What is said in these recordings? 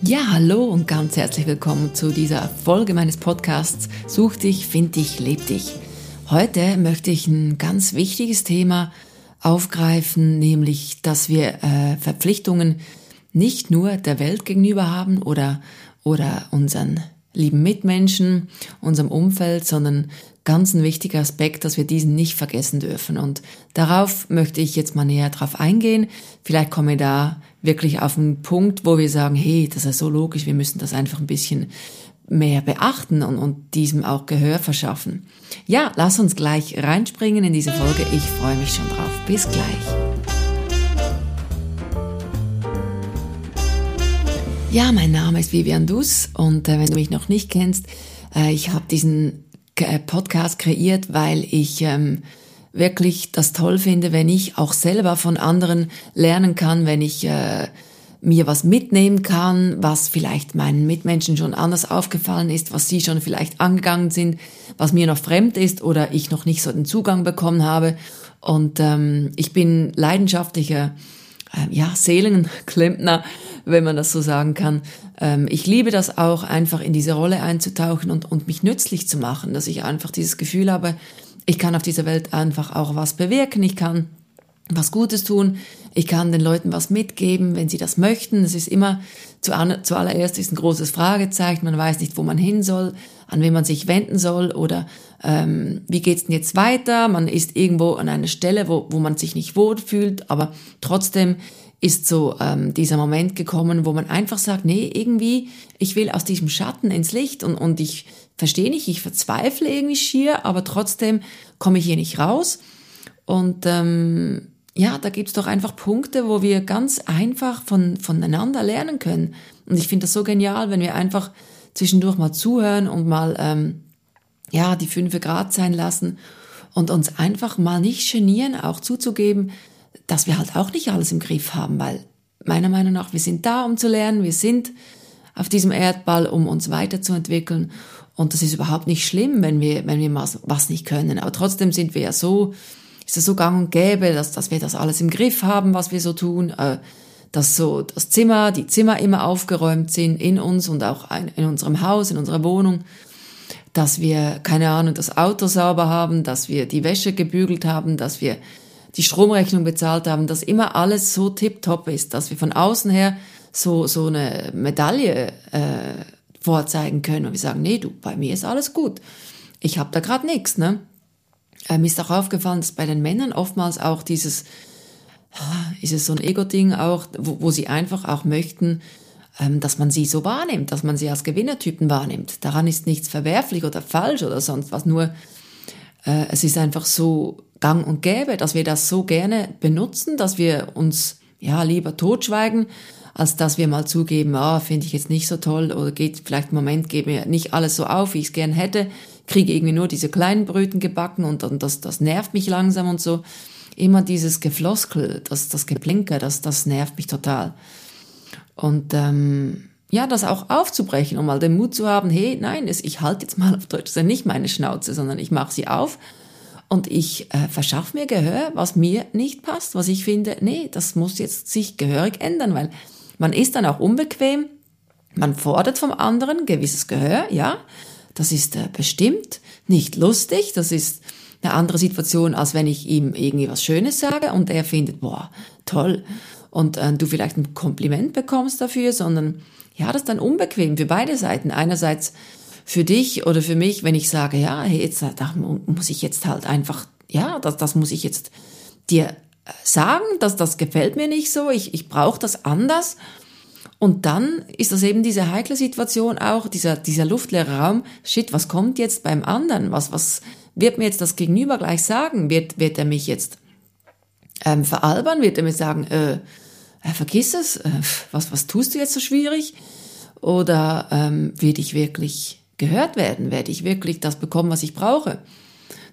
Ja, hallo und ganz herzlich willkommen zu dieser Folge meines Podcasts Such dich, find dich, leb dich. Heute möchte ich ein ganz wichtiges Thema aufgreifen, nämlich, dass wir äh, Verpflichtungen nicht nur der Welt gegenüber haben oder, oder unseren lieben Mitmenschen, unserem Umfeld, sondern ganz ein wichtiger Aspekt, dass wir diesen nicht vergessen dürfen. Und darauf möchte ich jetzt mal näher drauf eingehen. Vielleicht komme ich da wirklich auf einen Punkt, wo wir sagen, hey, das ist so logisch, wir müssen das einfach ein bisschen mehr beachten und, und diesem auch Gehör verschaffen. Ja, lass uns gleich reinspringen in diese Folge. Ich freue mich schon drauf. Bis gleich. Ja, mein Name ist Vivian Dus und äh, wenn du mich noch nicht kennst, äh, ich habe diesen äh, Podcast kreiert, weil ich ähm, wirklich das toll finde, wenn ich auch selber von anderen lernen kann, wenn ich äh, mir was mitnehmen kann, was vielleicht meinen Mitmenschen schon anders aufgefallen ist, was sie schon vielleicht angegangen sind, was mir noch fremd ist oder ich noch nicht so den Zugang bekommen habe. Und ähm, ich bin leidenschaftlicher äh, ja, Seelenklempner, wenn man das so sagen kann. Ähm, ich liebe das auch, einfach in diese Rolle einzutauchen und, und mich nützlich zu machen, dass ich einfach dieses Gefühl habe, ich kann auf dieser Welt einfach auch was bewirken, ich kann was Gutes tun, ich kann den Leuten was mitgeben, wenn sie das möchten. Es ist immer zuallererst ist ein großes Fragezeichen, man weiß nicht, wo man hin soll, an wen man sich wenden soll oder ähm, wie geht's denn jetzt weiter? Man ist irgendwo an einer Stelle, wo, wo man sich nicht wohlfühlt, aber trotzdem ist so ähm, dieser Moment gekommen, wo man einfach sagt, nee, irgendwie, ich will aus diesem Schatten ins Licht und, und ich verstehe nicht, ich verzweifle irgendwie schier, aber trotzdem komme ich hier nicht raus. Und ähm, ja, da gibt's doch einfach Punkte, wo wir ganz einfach von, voneinander lernen können. Und ich finde das so genial, wenn wir einfach zwischendurch mal zuhören und mal ähm, ja die fünf Grad sein lassen und uns einfach mal nicht genieren, auch zuzugeben, dass wir halt auch nicht alles im Griff haben, weil meiner Meinung nach, wir sind da, um zu lernen, wir sind auf diesem Erdball, um uns weiterzuentwickeln und das ist überhaupt nicht schlimm, wenn wir, wenn wir was nicht können. Aber trotzdem sind wir ja so, ist es so gang und gäbe, dass, dass wir das alles im Griff haben, was wir so tun, äh, dass so das Zimmer, die Zimmer immer aufgeräumt sind in uns und auch in unserem Haus, in unserer Wohnung, dass wir, keine Ahnung, das Auto sauber haben, dass wir die Wäsche gebügelt haben, dass wir die Stromrechnung bezahlt haben, dass immer alles so tipptopp ist, dass wir von außen her so, so eine Medaille äh, vorzeigen können und wir sagen, nee, du, bei mir ist alles gut. Ich habe da gerade nichts, ne? Äh, mir ist auch aufgefallen, dass bei den Männern oftmals auch dieses, ah, ist es so ein Ego-Ding auch, wo, wo sie einfach auch möchten, ähm, dass man sie so wahrnimmt, dass man sie als Gewinnertypen wahrnimmt. Daran ist nichts verwerflich oder falsch oder sonst was, nur äh, es ist einfach so gang und gäbe, dass wir das so gerne benutzen, dass wir uns ja lieber totschweigen, als dass wir mal zugeben, ah, finde ich jetzt nicht so toll oder geht vielleicht im Moment, geht mir nicht alles so auf, wie ich es gern hätte, kriege irgendwie nur diese kleinen Bröten gebacken und dann das, das nervt mich langsam und so. Immer dieses Gefloskel, das, das Geplinker, das, das nervt mich total. Und ähm, ja, das auch aufzubrechen, um mal den Mut zu haben, hey, nein, ich halte jetzt mal auf Deutsch, das ist ja nicht meine Schnauze, sondern ich mache sie auf und ich äh, verschaffe mir Gehör, was mir nicht passt, was ich finde, nee, das muss jetzt sich gehörig ändern, weil man ist dann auch unbequem, man fordert vom anderen gewisses Gehör, ja, das ist äh, bestimmt nicht lustig, das ist eine andere Situation, als wenn ich ihm irgendwie was Schönes sage und er findet, boah, toll, und äh, du vielleicht ein Kompliment bekommst dafür, sondern ja, das ist dann unbequem für beide Seiten. Einerseits für dich oder für mich, wenn ich sage, ja, jetzt da muss ich jetzt halt einfach, ja, das, das muss ich jetzt dir sagen, dass das gefällt mir nicht so, ich, ich brauche das anders. Und dann ist das eben diese heikle Situation auch, dieser, dieser luftleere Raum, shit, was kommt jetzt beim anderen? Was, was wird mir jetzt das Gegenüber gleich sagen? Wird, wird er mich jetzt ähm, veralbern? Wird er mir sagen, äh, äh, vergiss es, äh, was, was tust du jetzt so schwierig? Oder ähm, werde ich wirklich gehört werden? Werde ich wirklich das bekommen, was ich brauche?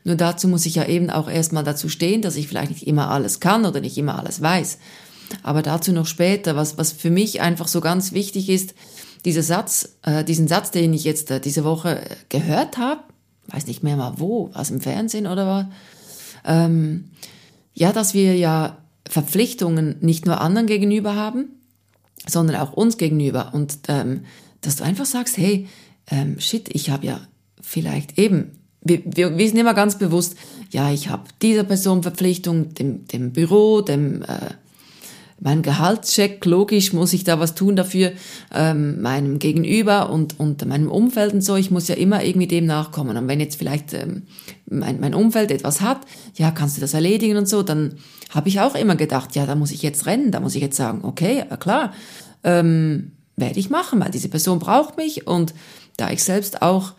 Nur dazu muss ich ja eben auch erstmal dazu stehen, dass ich vielleicht nicht immer alles kann oder nicht immer alles weiß. Aber dazu noch später, was, was für mich einfach so ganz wichtig ist, dieser Satz, äh, diesen Satz, den ich jetzt äh, diese Woche gehört habe, weiß nicht mehr mal wo, was im Fernsehen oder was, ähm, ja, dass wir ja Verpflichtungen nicht nur anderen gegenüber haben, sondern auch uns gegenüber. Und ähm, dass du einfach sagst, hey, ähm, shit, ich habe ja vielleicht eben, wir, wir, sind immer ganz bewusst, ja, ich habe dieser Person Verpflichtung, dem, dem Büro, dem äh, mein Gehaltscheck, logisch muss ich da was tun dafür, ähm, meinem Gegenüber und, und meinem Umfeld und so. Ich muss ja immer irgendwie dem nachkommen. Und wenn jetzt vielleicht ähm, mein, mein Umfeld etwas hat, ja, kannst du das erledigen und so, dann habe ich auch immer gedacht, ja, da muss ich jetzt rennen, da muss ich jetzt sagen, okay, klar, ähm, werde ich machen, weil diese Person braucht mich und da ich selbst auch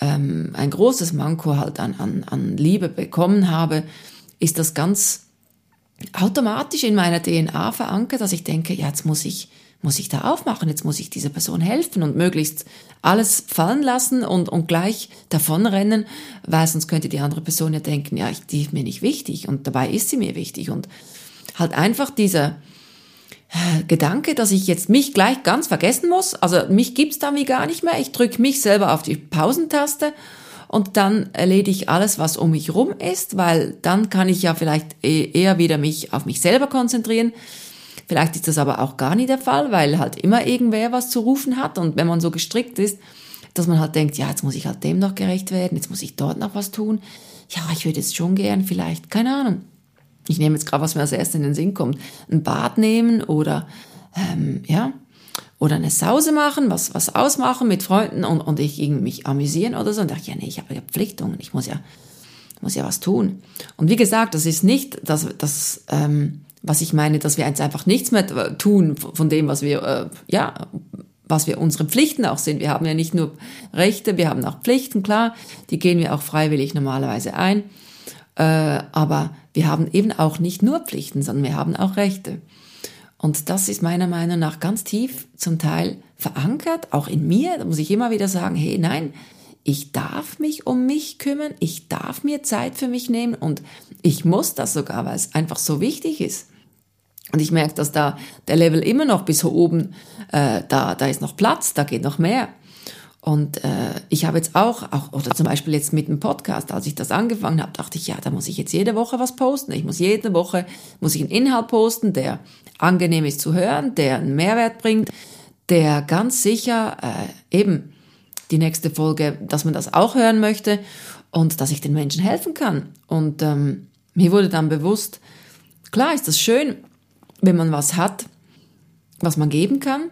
ähm, ein großes Manko halt an, an, an Liebe bekommen habe, ist das ganz automatisch in meiner DNA verankert, dass ich denke, ja, jetzt muss ich, muss ich da aufmachen, jetzt muss ich dieser Person helfen und möglichst alles fallen lassen und, und gleich davonrennen, weil sonst könnte die andere Person ja denken, ja, ich, die ist mir nicht wichtig und dabei ist sie mir wichtig. Und halt einfach dieser Gedanke, dass ich jetzt mich gleich ganz vergessen muss, also mich gibt's da wie gar nicht mehr, ich drücke mich selber auf die Pausentaste und dann erledige ich alles, was um mich rum ist, weil dann kann ich ja vielleicht e-, eher wieder mich auf mich selber konzentrieren. Vielleicht ist das aber auch gar nicht der Fall, weil halt immer irgendwer was zu rufen hat und wenn man so gestrickt ist, dass man halt denkt, ja, jetzt muss ich halt dem noch gerecht werden, jetzt muss ich dort noch was tun. Ja, ich würde jetzt schon gern vielleicht, keine Ahnung. Ich nehme jetzt gerade, was mir als erstes in den Sinn kommt, ein Bad nehmen oder ähm, ja, oder eine Sause machen, was, was ausmachen mit Freunden und, und ich irgendwie mich amüsieren oder so. Und dachte, ja, nee, ich habe ja Pflichtungen, ich muss ja, muss ja was tun. Und wie gesagt, das ist nicht das, das ähm, was ich meine, dass wir jetzt einfach nichts mehr tun von dem, was wir, äh, ja, was wir unsere Pflichten auch sind. Wir haben ja nicht nur Rechte, wir haben auch Pflichten, klar, die gehen wir auch freiwillig normalerweise ein. Äh, aber wir haben eben auch nicht nur Pflichten, sondern wir haben auch Rechte. Und das ist meiner Meinung nach ganz tief zum Teil verankert, auch in mir. Da muss ich immer wieder sagen, hey, nein, ich darf mich um mich kümmern, ich darf mir Zeit für mich nehmen und ich muss das sogar, weil es einfach so wichtig ist. Und ich merke, dass da der Level immer noch bis oben, äh, da, da ist noch Platz, da geht noch mehr. Und äh, ich habe jetzt auch, auch, oder zum Beispiel jetzt mit dem Podcast, als ich das angefangen habe, dachte ich, ja, da muss ich jetzt jede Woche was posten. Ich muss jede Woche, muss ich einen Inhalt posten, der angenehm ist zu hören, der einen Mehrwert bringt, der ganz sicher äh, eben die nächste Folge, dass man das auch hören möchte und dass ich den Menschen helfen kann. Und ähm, mir wurde dann bewusst, klar ist das schön, wenn man was hat, was man geben kann,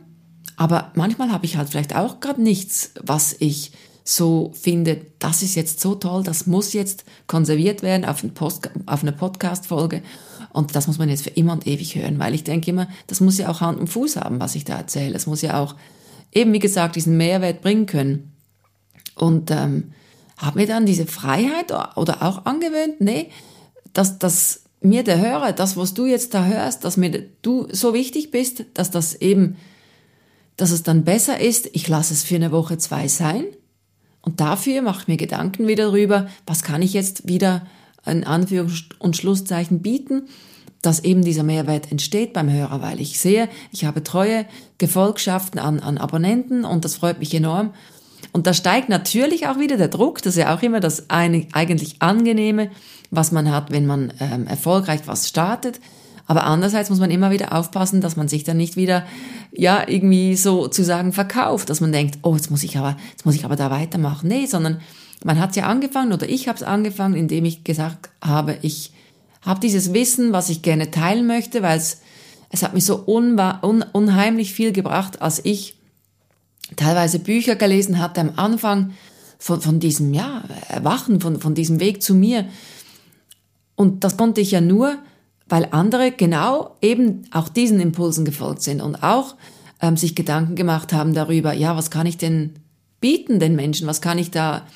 aber manchmal habe ich halt vielleicht auch gerade nichts, was ich so finde, das ist jetzt so toll, das muss jetzt konserviert werden auf, ein Post, auf eine Podcast-Folge und das muss man jetzt für immer und ewig hören, weil ich denke immer, das muss ja auch Hand und Fuß haben, was ich da erzähle. Es muss ja auch eben, wie gesagt, diesen Mehrwert bringen können. Und ähm, habe mir dann diese Freiheit oder auch angewöhnt, nee, dass, dass mir der Hörer, das, was du jetzt da hörst, dass mir du so wichtig bist, dass das eben dass es dann besser ist, ich lasse es für eine Woche zwei sein und dafür mache ich mir Gedanken wieder darüber, was kann ich jetzt wieder in Anführungs- und Schlusszeichen bieten, dass eben dieser Mehrwert entsteht beim Hörer, weil ich sehe, ich habe treue Gefolgschaften an, an Abonnenten und das freut mich enorm. Und da steigt natürlich auch wieder der Druck, das ist ja auch immer das eigentlich Angenehme, was man hat, wenn man ähm, erfolgreich was startet. Aber andererseits muss man immer wieder aufpassen, dass man sich dann nicht wieder, ja, irgendwie sozusagen verkauft, dass man denkt, oh, jetzt muss ich aber, jetzt muss ich aber da weitermachen. Nee, sondern man hat ja angefangen oder ich habe es angefangen, indem ich gesagt habe, ich habe dieses Wissen, was ich gerne teilen möchte, weil es, es hat mir so un unheimlich viel gebracht, als ich teilweise Bücher gelesen hatte am Anfang von, von diesem, ja, Erwachen, von, von diesem Weg zu mir. Und das konnte ich ja nur, weil andere genau eben auch diesen Impulsen gefolgt sind und auch ähm, sich Gedanken gemacht haben darüber, ja, was kann ich denn bieten den Menschen, was kann ich da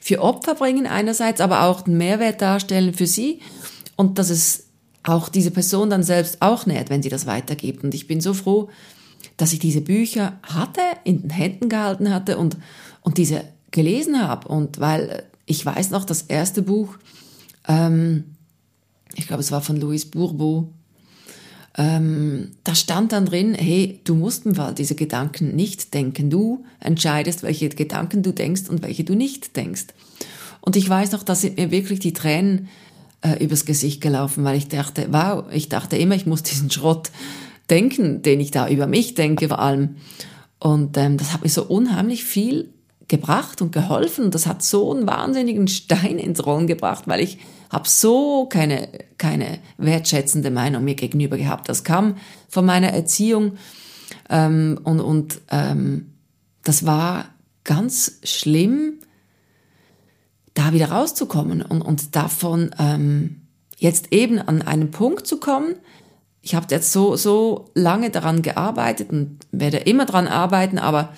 für Opfer bringen einerseits, aber auch einen Mehrwert darstellen für sie und dass es auch diese Person dann selbst auch nährt, wenn sie das weitergibt. Und ich bin so froh, dass ich diese Bücher hatte, in den Händen gehalten hatte und, und diese gelesen habe. Und weil ich weiß noch, das erste Buch, ähm, ich glaube, es war von Louis Bourbeau, ähm, da stand dann drin, hey, du musst im Fall diese Gedanken nicht denken. Du entscheidest, welche Gedanken du denkst und welche du nicht denkst. Und ich weiß noch, da sind mir wirklich die Tränen äh, übers Gesicht gelaufen, weil ich dachte, wow, ich dachte immer, ich muss diesen Schrott Denken, den ich da über mich denke vor allem. Und ähm, das hat mir so unheimlich viel gebracht und geholfen. Und das hat so einen wahnsinnigen Stein ins Rollen gebracht, weil ich habe so keine, keine wertschätzende Meinung mir gegenüber gehabt. Das kam von meiner Erziehung ähm, und, und ähm, das war ganz schlimm, da wieder rauszukommen und, und davon ähm, jetzt eben an einen Punkt zu kommen. Ich habe jetzt so, so lange daran gearbeitet und werde immer daran arbeiten, aber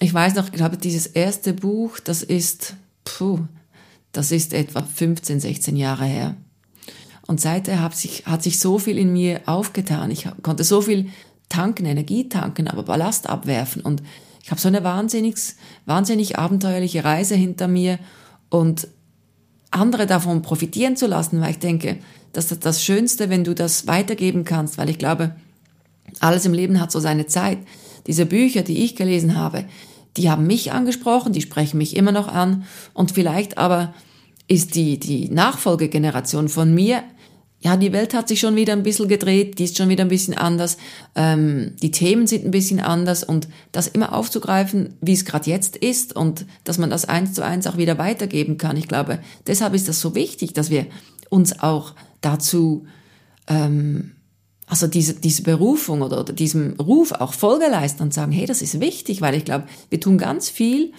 ich weiß noch, ich glaube, dieses erste Buch, das ist, puh, das ist etwa 15, 16 Jahre her. Und seither hat sich, hat sich so viel in mir aufgetan. Ich konnte so viel tanken, Energie tanken, aber Ballast abwerfen. Und ich habe so eine wahnsinnig, wahnsinnig abenteuerliche Reise hinter mir und andere davon profitieren zu lassen, weil ich denke, das ist das Schönste, wenn du das weitergeben kannst, weil ich glaube, alles im Leben hat so seine Zeit. Diese Bücher, die ich gelesen habe, die haben mich angesprochen, die sprechen mich immer noch an und vielleicht aber ist die, die Nachfolgegeneration von mir, ja, die Welt hat sich schon wieder ein bisschen gedreht, die ist schon wieder ein bisschen anders, ähm, die Themen sind ein bisschen anders und das immer aufzugreifen, wie es gerade jetzt ist und dass man das eins zu eins auch wieder weitergeben kann. Ich glaube, deshalb ist das so wichtig, dass wir uns auch dazu ähm, also diese, diese Berufung oder, oder diesem Ruf auch Folge leisten und sagen, hey, das ist wichtig, weil ich glaube, wir tun ganz viel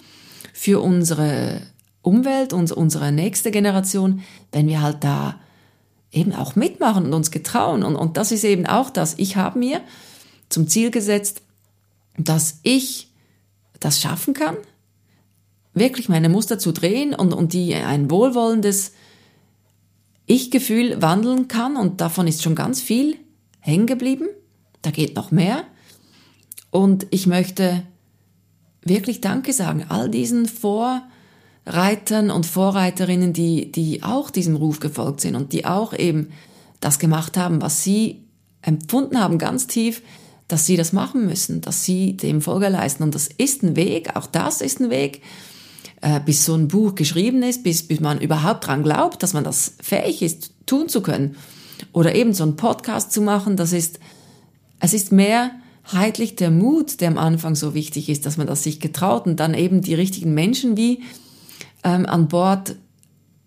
für unsere Umwelt und unsere nächste Generation, wenn wir halt da eben auch mitmachen und uns getrauen. Und, und das ist eben auch das. Ich habe mir zum Ziel gesetzt, dass ich das schaffen kann, wirklich meine Muster zu drehen und, und die ein wohlwollendes Ich-Gefühl wandeln kann. Und davon ist schon ganz viel hängen geblieben. Da geht noch mehr. Und ich möchte wirklich Danke sagen all diesen Vorreitern und Vorreiterinnen, die, die auch diesem Ruf gefolgt sind und die auch eben das gemacht haben, was sie empfunden haben, ganz tief, dass sie das machen müssen, dass sie dem Folge leisten. Und das ist ein Weg, auch das ist ein Weg, äh, bis so ein Buch geschrieben ist, bis, bis man überhaupt dran glaubt, dass man das fähig ist, tun zu können. Oder eben so einen Podcast zu machen, das ist, es ist mehr heitlich der Mut, der am Anfang so wichtig ist, dass man das sich getraut und dann eben die richtigen Menschen wie ähm, an Bord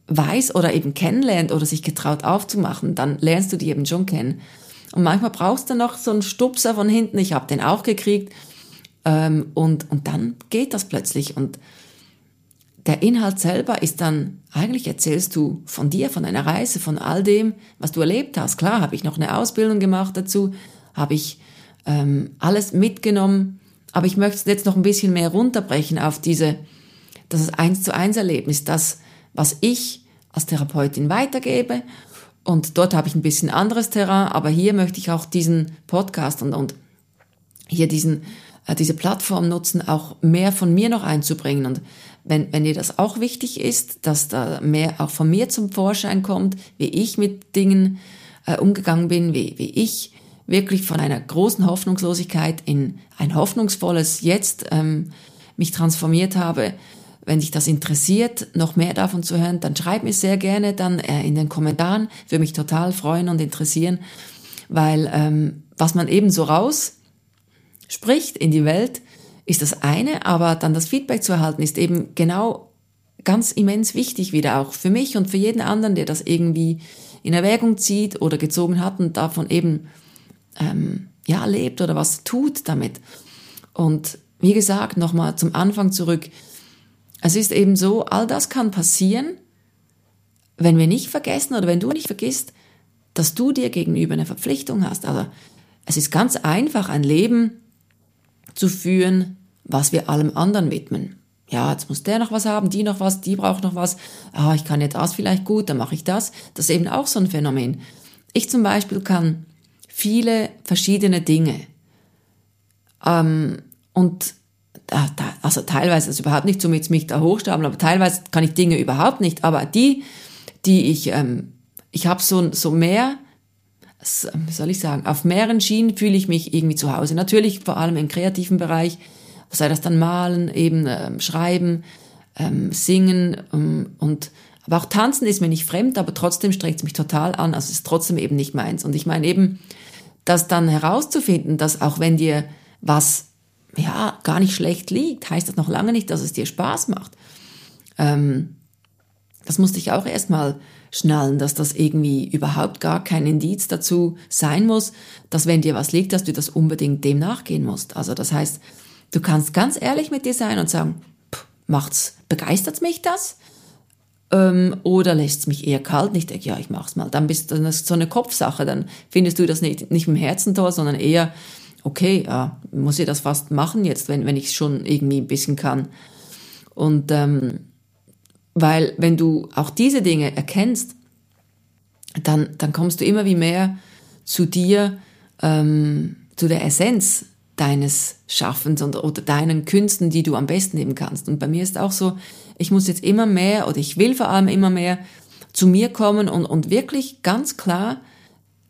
weiß oder eben kennenlernt oder sich getraut aufzumachen, dann lernst du die eben schon kennen. Und manchmal brauchst du noch so einen Stupser von hinten, ich habe den auch gekriegt, ähm, und, und dann geht das plötzlich. Und der Inhalt selber ist dann, eigentlich erzählst du von dir, von deiner Reise, von all dem, was du erlebt hast. Klar, habe ich noch eine Ausbildung gemacht dazu, habe ich ähm, alles mitgenommen, aber ich möchte jetzt noch ein bisschen mehr runterbrechen auf diese, das eins zu eins Erlebnis, das, was ich als Therapeutin weitergebe. Und dort habe ich ein bisschen anderes Terrain, aber hier möchte ich auch diesen Podcast und, und hier diesen, äh, diese Plattform nutzen, auch mehr von mir noch einzubringen. Und wenn, wenn dir das auch wichtig ist, dass da mehr auch von mir zum Vorschein kommt, wie ich mit Dingen äh, umgegangen bin, wie, wie ich wirklich von einer großen Hoffnungslosigkeit in ein hoffnungsvolles Jetzt ähm, mich transformiert habe. Wenn dich das interessiert, noch mehr davon zu hören, dann schreib mir sehr gerne dann äh, in den Kommentaren. Würde mich total freuen und interessieren, weil ähm, was man eben so raus spricht in die Welt, ist das eine, aber dann das Feedback zu erhalten, ist eben genau ganz immens wichtig wieder auch für mich und für jeden anderen, der das irgendwie in Erwägung zieht oder gezogen hat und davon eben ähm, ja lebt oder was tut damit. Und wie gesagt, nochmal zum Anfang zurück. Es ist eben so, all das kann passieren, wenn wir nicht vergessen oder wenn du nicht vergisst, dass du dir gegenüber eine Verpflichtung hast. Also es ist ganz einfach, ein Leben zu führen, was wir allem anderen widmen. Ja, jetzt muss der noch was haben, die noch was, die braucht noch was. Ah, ich kann ja das vielleicht gut, dann mache ich das. Das ist eben auch so ein Phänomen. Ich zum Beispiel kann viele verschiedene Dinge. Ähm, und da, da, also teilweise ist überhaupt nicht so mit mich da hochstapeln, aber teilweise kann ich Dinge überhaupt nicht. Aber die, die ich, ähm, ich habe so, so mehr soll ich sagen, auf mehreren Schienen fühle ich mich irgendwie zu Hause. Natürlich vor allem im kreativen Bereich, sei das dann malen, eben ähm, schreiben, ähm, singen ähm, und aber auch tanzen ist mir nicht fremd, aber trotzdem streckt es mich total an. Also es ist trotzdem eben nicht meins. Und ich meine eben, das dann herauszufinden, dass auch wenn dir was ja gar nicht schlecht liegt, heißt das noch lange nicht, dass es dir Spaß macht. Ähm, das musste ich auch erstmal schnallen, dass das irgendwie überhaupt gar kein Indiz dazu sein muss, dass wenn dir was liegt, dass du das unbedingt dem nachgehen musst. Also das heißt, du kannst ganz ehrlich mit dir sein und sagen, pff, macht's, begeistert's mich das? Ähm, oder lässt's mich eher kalt? Ich denke, ja, ich mach's mal. Dann bist du so eine Kopfsache, dann findest du das nicht, nicht im Herzen toll, sondern eher, okay, ja, muss ich das fast machen jetzt, wenn, wenn ich schon irgendwie ein bisschen kann. Und ähm, weil wenn du auch diese Dinge erkennst, dann, dann kommst du immer wie mehr zu dir, ähm, zu der Essenz deines Schaffens und, oder deinen Künsten, die du am besten nehmen kannst. Und bei mir ist auch so, ich muss jetzt immer mehr oder ich will vor allem immer mehr zu mir kommen und, und wirklich ganz klar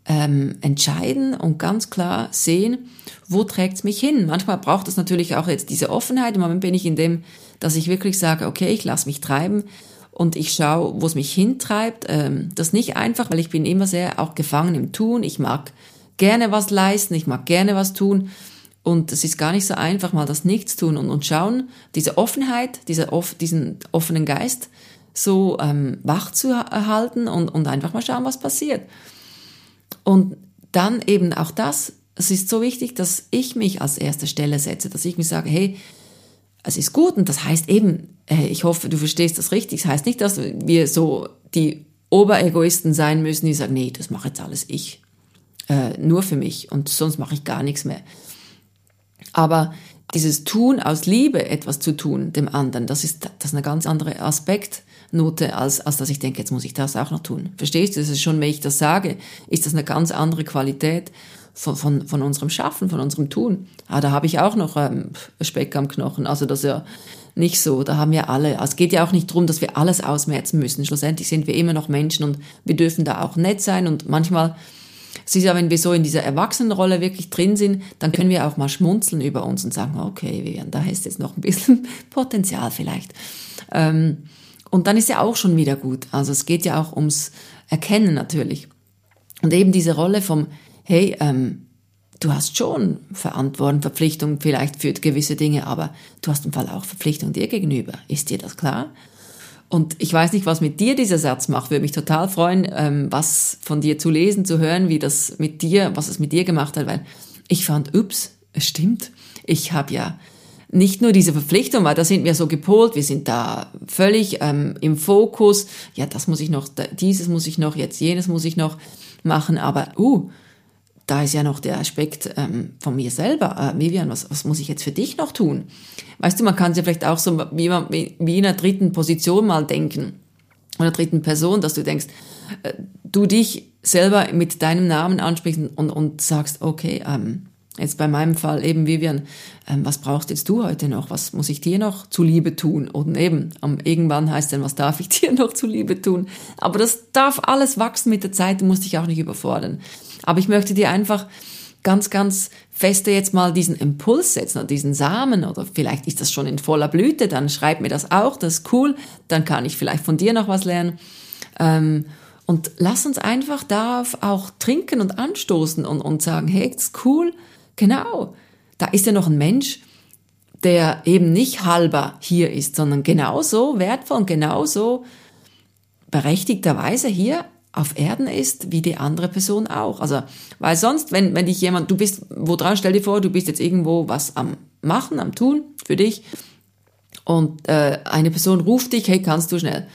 ähm, entscheiden und ganz klar sehen, wo trägt's mich hin. Manchmal braucht es natürlich auch jetzt diese Offenheit. Im Moment bin ich in dem, dass ich wirklich sage, okay, ich lasse mich treiben und ich schaue, wo es mich hintreibt. Ähm, das ist nicht einfach, weil ich bin immer sehr auch gefangen im Tun. Ich mag gerne was leisten, ich mag gerne was tun. Und es ist gar nicht so einfach, mal das Nichts tun und, und schauen, diese Offenheit, diese off, diesen offenen Geist so ähm, wach zu erhalten und, und einfach mal schauen, was passiert. Und dann eben auch das, es ist so wichtig, dass ich mich als erste Stelle setze, dass ich mir sage, hey, es ist gut und das heißt eben, äh, ich hoffe, du verstehst das richtig, das heißt nicht, dass wir so die Oberegoisten sein müssen, die sagen, nee, das mache jetzt alles ich, äh, nur für mich und sonst mache ich gar nichts mehr. Aber dieses Tun aus Liebe, etwas zu tun dem anderen, das ist, das ist eine ganz andere Aspekt Note, als, als dass ich denke, jetzt muss ich das auch noch tun. Verstehst du? Das ist schon, wenn ich das sage, ist das eine ganz andere Qualität von, von, von unserem Schaffen, von unserem Tun. Ah, da habe ich auch noch ähm, Speck am Knochen. Also das ist ja nicht so. Da haben wir alle. Also es geht ja auch nicht darum, dass wir alles ausmerzen müssen. Schlussendlich sind wir immer noch Menschen und wir dürfen da auch nett sein und manchmal es ist ja, wenn wir so in dieser Erwachsenenrolle wirklich drin sind, dann können wir auch mal schmunzeln über uns und sagen, okay, Vivian, da ist jetzt noch ein bisschen Potenzial vielleicht. Ähm, und dann ist ja auch schon wieder gut. Also es geht ja auch ums Erkennen natürlich. Und eben diese Rolle vom, hey, ähm, du hast schon Verantwortung, Verpflichtung vielleicht für gewisse Dinge, aber du hast im Fall auch Verpflichtung dir gegenüber. Ist dir das klar? Und ich weiß nicht, was mit dir dieser Satz macht. Würde mich total freuen, ähm, was von dir zu lesen, zu hören, wie das mit dir, was es mit dir gemacht hat, weil ich fand, ups, es stimmt. Ich habe ja nicht nur diese Verpflichtung, weil da sind wir so gepolt, wir sind da völlig ähm, im Fokus, ja, das muss ich noch, dieses muss ich noch, jetzt jenes muss ich noch machen, aber uh, da ist ja noch der Aspekt ähm, von mir selber. Äh, Vivian, was, was muss ich jetzt für dich noch tun? Weißt du, man kann sich vielleicht auch so wie, wie in einer dritten Position mal denken, oder dritten Person, dass du denkst, äh, du dich selber mit deinem Namen ansprichst und, und sagst, okay, ähm, Jetzt bei meinem Fall eben, Vivian, ähm, was brauchst jetzt du heute noch? Was muss ich dir noch zuliebe tun? Und eben, um, irgendwann heißt dann, was darf ich dir noch zuliebe tun? Aber das darf alles wachsen mit der Zeit, du musst dich auch nicht überfordern. Aber ich möchte dir einfach ganz, ganz feste jetzt mal diesen Impuls setzen oder diesen Samen oder vielleicht ist das schon in voller Blüte, dann schreib mir das auch, das ist cool, dann kann ich vielleicht von dir noch was lernen. Ähm, und lass uns einfach darauf auch trinken und anstoßen und, und sagen, hey, das ist cool, Genau. Da ist ja noch ein Mensch, der eben nicht halber hier ist, sondern genauso wertvoll und genauso berechtigterweise hier auf Erden ist, wie die andere Person auch. Also, weil sonst, wenn, wenn dich jemand, du bist wo dran, stell dir vor, du bist jetzt irgendwo was am Machen, am Tun für dich und äh, eine Person ruft dich, hey, kannst du schnell?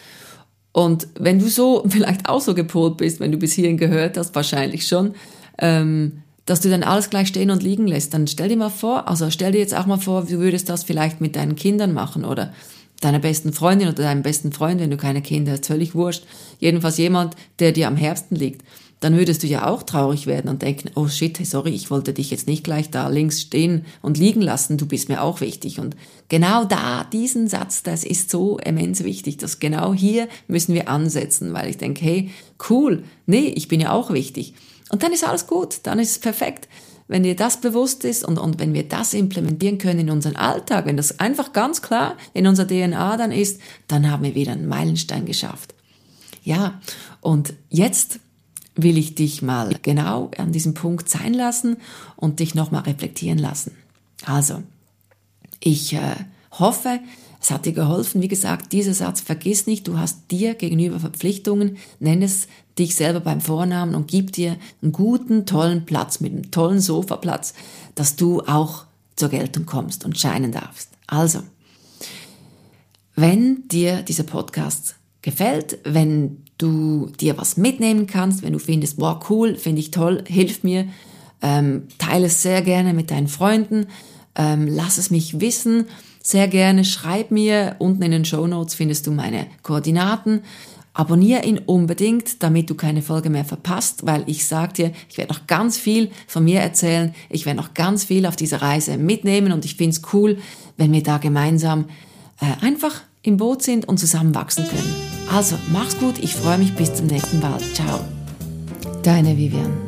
Und wenn du so vielleicht auch so gepolt bist, wenn du bis hierhin gehört hast, wahrscheinlich schon, ähm, dass du dann alles gleich stehen und liegen lässt. Dann stell dir mal vor, also stell dir jetzt auch mal vor, du würdest das vielleicht mit deinen Kindern machen oder deiner besten Freundin oder deinem besten Freund, wenn du keine Kinder hast, völlig wurscht. Jedenfalls jemand, der dir am Herzen liegt. Dann würdest du ja auch traurig werden und denken, oh shit, sorry, ich wollte dich jetzt nicht gleich da links stehen und liegen lassen, du bist mir auch wichtig. Und genau da, diesen Satz, das ist so immens wichtig, dass genau hier müssen wir ansetzen, weil ich denke, hey, cool, nee, ich bin ja auch wichtig. Und dann ist alles gut, dann ist es perfekt. Wenn dir das bewusst ist und, und wenn wir das implementieren können in unseren Alltag, wenn das einfach ganz klar in unserer DNA dann ist, dann haben wir wieder einen Meilenstein geschafft. Ja, und jetzt will ich dich mal genau an diesem Punkt sein lassen und dich nochmal reflektieren lassen. Also, ich äh, hoffe, es hat dir geholfen. Wie gesagt, dieser Satz, vergiss nicht, du hast dir gegenüber Verpflichtungen, nenn es dich selber beim Vornamen und gib dir einen guten, tollen Platz mit einem tollen Sofaplatz, dass du auch zur Geltung kommst und scheinen darfst. Also, wenn dir dieser Podcast gefällt, wenn du dir was mitnehmen kannst, wenn du findest, wow, cool, finde ich toll, hilf mir, ähm, teile es sehr gerne mit deinen Freunden, ähm, lass es mich wissen, sehr gerne, schreib mir, unten in den Show Notes findest du meine Koordinaten, abonniere ihn unbedingt, damit du keine Folge mehr verpasst, weil ich sag dir, ich werde noch ganz viel von mir erzählen, ich werde noch ganz viel auf dieser Reise mitnehmen und ich finde es cool, wenn wir da gemeinsam äh, einfach im Boot sind und zusammen wachsen können. Also, mach's gut, ich freue mich bis zum nächsten Mal. Ciao. Deine Vivian.